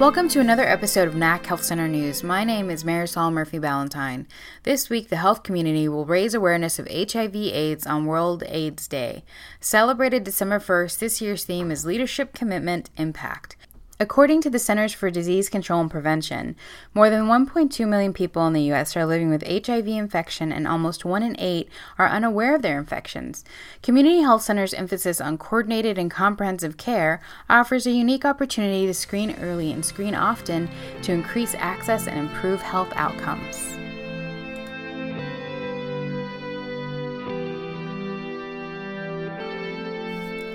Welcome to another episode of NACHC Health Center News. My name is Marisol Murphy Ballantyne. This week, the health community will raise awareness of HIV/AIDS on World AIDS Day. Celebrated December 1st, this year's theme is Leadership, Commitment, Impact. According to the Centers for Disease Control and Prevention, more than 1.2 million people in the U.S. are living with HIV infection, and almost 1 in 8 are unaware of their infections. Community health centers' emphasis on coordinated and comprehensive care offers a unique opportunity to screen early and screen often to increase access and improve health outcomes.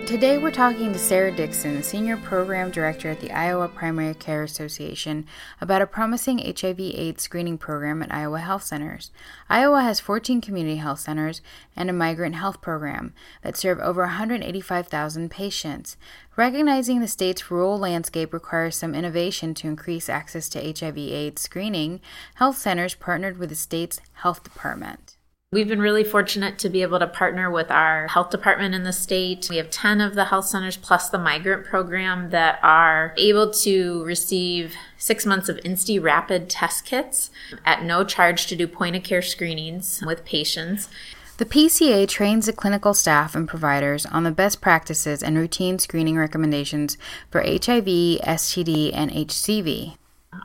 Today we're talking to Sarah Dixon, Senior Program Director at the Iowa Primary Care Association, about a promising HIV/AIDS screening program at Iowa Health Centers. Iowa has 14 community health centers and a migrant health program that serve over 185,000 patients. Recognizing the state's rural landscape requires some innovation to increase access to HIV/AIDS screening, health centers partnered with the state's health department. We've been really fortunate to be able to partner with our health department in the state. We have 10 of the health centers plus the migrant program that are able to receive six months of Insti Rapid test kits at no charge to do point of care screenings with patients. The PCA trains the clinical staff and providers on the best practices and routine screening recommendations for HIV, STD, and HCV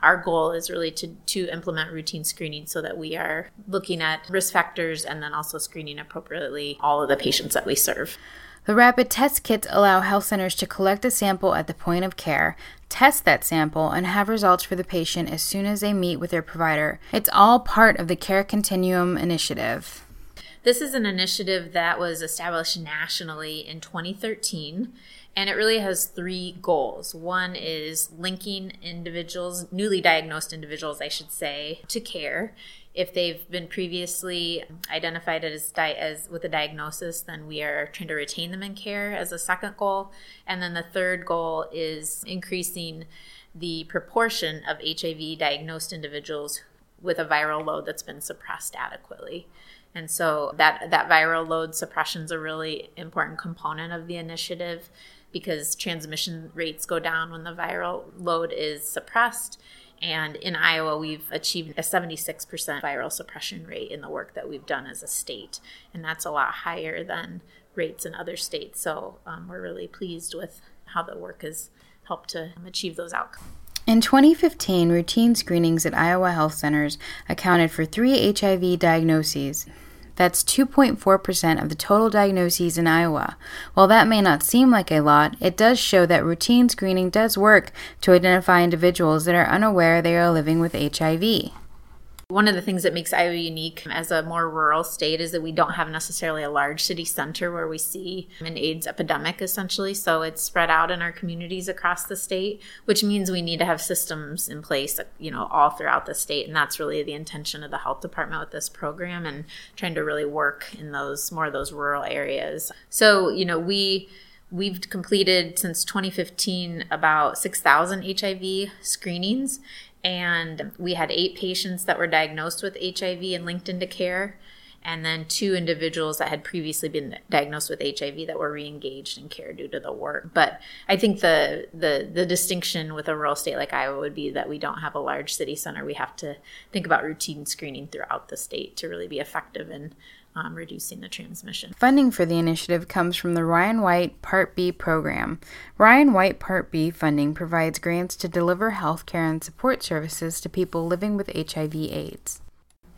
our goal is really to, to implement routine screening so that we are looking at risk factors and then also screening appropriately all of the patients that we serve. The rapid test kits allow health centers to collect a sample at the point of care, test that sample, and have results for the patient as soon as they meet with their provider. It's all part of the Care Continuum initiative. This is an initiative that was established nationally in 2013 and it really has three goals. One is linking individuals, newly diagnosed individuals, I should say, to care. If they've been previously identified as, di- as with a diagnosis, then we are trying to retain them in care as a second goal. And then the third goal is increasing the proportion of HIV diagnosed individuals with a viral load that's been suppressed adequately. And so that that viral load suppression is a really important component of the initiative because transmission rates go down when the viral load is suppressed. And in Iowa, we've achieved a 76% viral suppression rate in the work that we've done as a state. And that's a lot higher than rates in other states. So um, we're really pleased with how the work has helped to achieve those outcomes. In 2015, routine screenings at Iowa health centers accounted for three HIV diagnoses. That's 2.4% of the total diagnoses in Iowa. While that may not seem like a lot, it does show that routine screening does work to identify individuals that are unaware they are living with HIV. One of the things that makes Iowa unique as a more rural state is that we don't have necessarily a large city center where we see an AIDS epidemic essentially. So it's spread out in our communities across the state, which means we need to have systems in place, you know, all throughout the state. And that's really the intention of the health department with this program and trying to really work in those more of those rural areas. So, you know, we we've completed since 2015 about 6,000 HIV screenings and we had eight patients that were diagnosed with HIV and linked into care, and then two individuals that had previously been diagnosed with HIV that were reengaged in care due to the work. But I think the the the distinction with a rural state like Iowa would be that we don't have a large city center. We have to think about routine screening throughout the state to really be effective in um, reducing the transmission. Funding for the initiative comes from the Ryan White Part B program. Ryan White Part B funding provides grants to deliver health care and support services to people living with HIV/AIDS.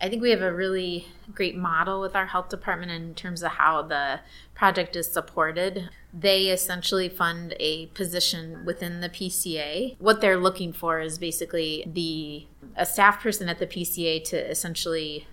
I think we have a really great model with our health department in terms of how the project is supported. They essentially fund a position within the PCA. What they're looking for is basically the a staff person at the PCA to essentially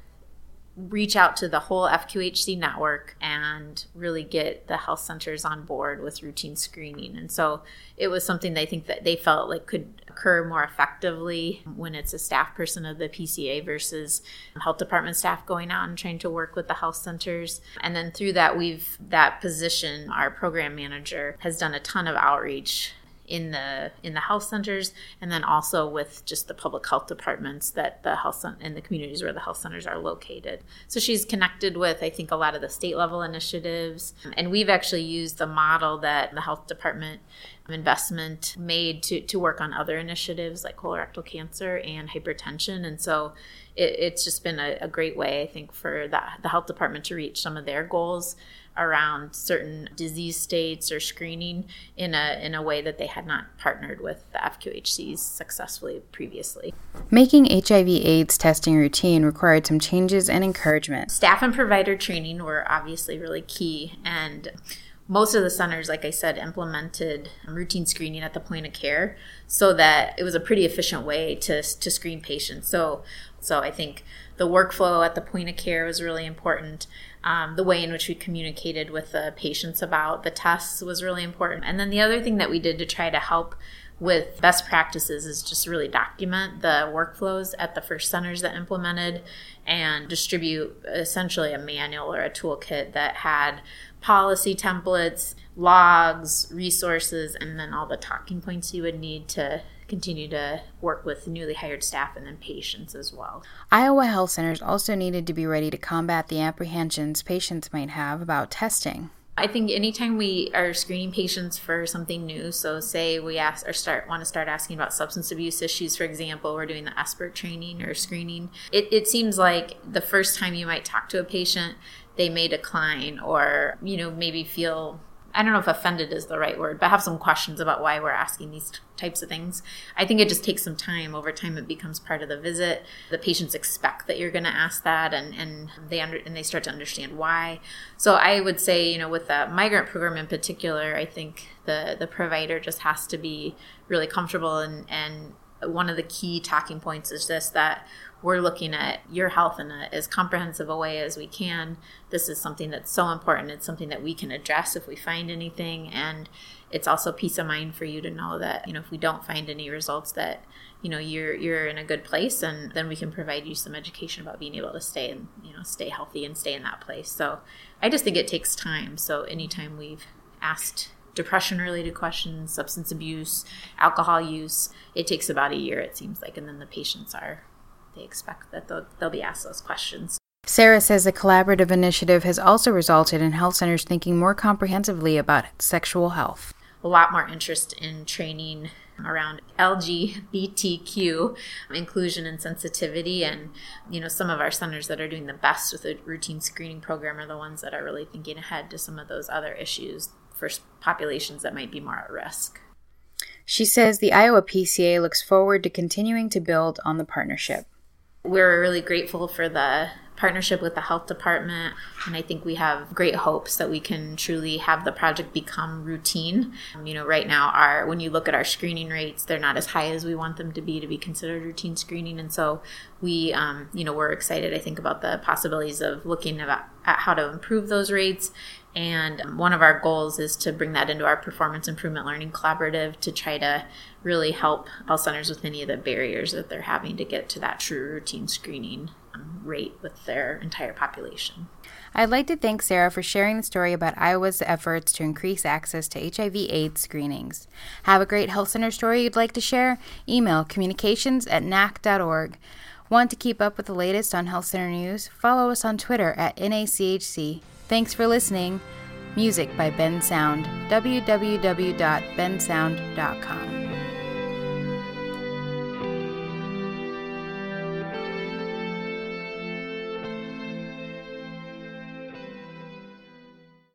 reach out to the whole FQHC network and really get the health centers on board with routine screening. And so it was something they think that they felt like could occur more effectively when it's a staff person of the PCA versus health department staff going out and trying to work with the health centers. And then through that, we've that position, our program manager has done a ton of outreach in the in the health centers and then also with just the public health departments that the health in the communities where the health centers are located. So she's connected with i think a lot of the state level initiatives. And we've actually used the model that the health department investment made to, to work on other initiatives like colorectal cancer and hypertension. And so it, it's just been a, a, great way, I think, for the health department to reach some of their goals around certain disease states or screening in a in a way that they had not partnered with the FQHCs successfully previously. Making HIV/AIDS testing routine required some changes and encouragement. Staff and provider training were obviously really key and most of the centers, like I said, implemented routine screening at the point of care so that it was a pretty efficient way to, to screen patients. So, so I think the workflow at the point of care was really important. Um, the way in which we communicated with the patients about the tests was really important. And then the other thing that we did to try to help with best practices is just really document the workflows at the first centers that implemented and distribute essentially a manual or a toolkit that had policy templates, logs, resources, and then all the talking points you would need to continue to work with newly hired staff and then patients as well. Iowa health centers also needed to be ready to combat the apprehensions patients might have about testing. I think anytime we are screening patients for something new, so say we ask or start want to start asking about substance abuse issues, for example, we're doing the SBIRT training or screening. It, it seems like the first time you might talk to a patient, they may decline or you know maybe feel I don't know if offended is the right word, but have some questions about why we're asking these types of things. I think it just takes some time. Over time, it becomes part of the visit. The patients expect that you're going to ask that, and and they under, and they start to understand why. So I would say, you know, with the migrant program in particular, I think the the provider just has to be really comfortable and and one of the key talking points is this that we're looking at your health in a, as comprehensive a way as we can. This is something that's so important. It's something that we can address if we find anything, and it's also peace of mind for you to know that you know if we don't find any results, that you know you're you're in a good place, and then we can provide you some education about being able to stay and you know stay healthy and stay in that place. So I just think it takes time. So anytime we've asked depression related questions, substance abuse, alcohol use. It takes about a year, it seems like, and then the patients are they expect that they'll, they'll be asked those questions. Sarah says the collaborative initiative has also resulted in health centers thinking more comprehensively about sexual health. A lot more interest in training around LGBTQ inclusion and sensitivity and you know some of our centers that are doing the best with a routine screening program are the ones that are really thinking ahead to some of those other issues for populations that might be more at risk. She says the Iowa PCA looks forward to continuing to build on the partnership. We're really grateful for the partnership with the health department and i think we have great hopes that we can truly have the project become routine. Um, you know right now our when you look at our screening rates they're not as high as we want them to be to be considered routine screening and so we um, you know we're excited i think about the possibilities of looking at, at how to improve those rates and one of our goals is to bring that into our performance improvement learning collaborative to try to really help health centers with any of the barriers that they're having to get to that true routine screening um, rate with their entire population. I'd like to thank Sarah for sharing the story about Iowa's efforts to increase access to HIV/AIDS screenings. Have a great health center story you'd like to share? Email communications at nac.org. Want to keep up with the latest on health center news? Follow us on Twitter at NACHC. Thanks for listening. Music by Bensound. www.bensound.com.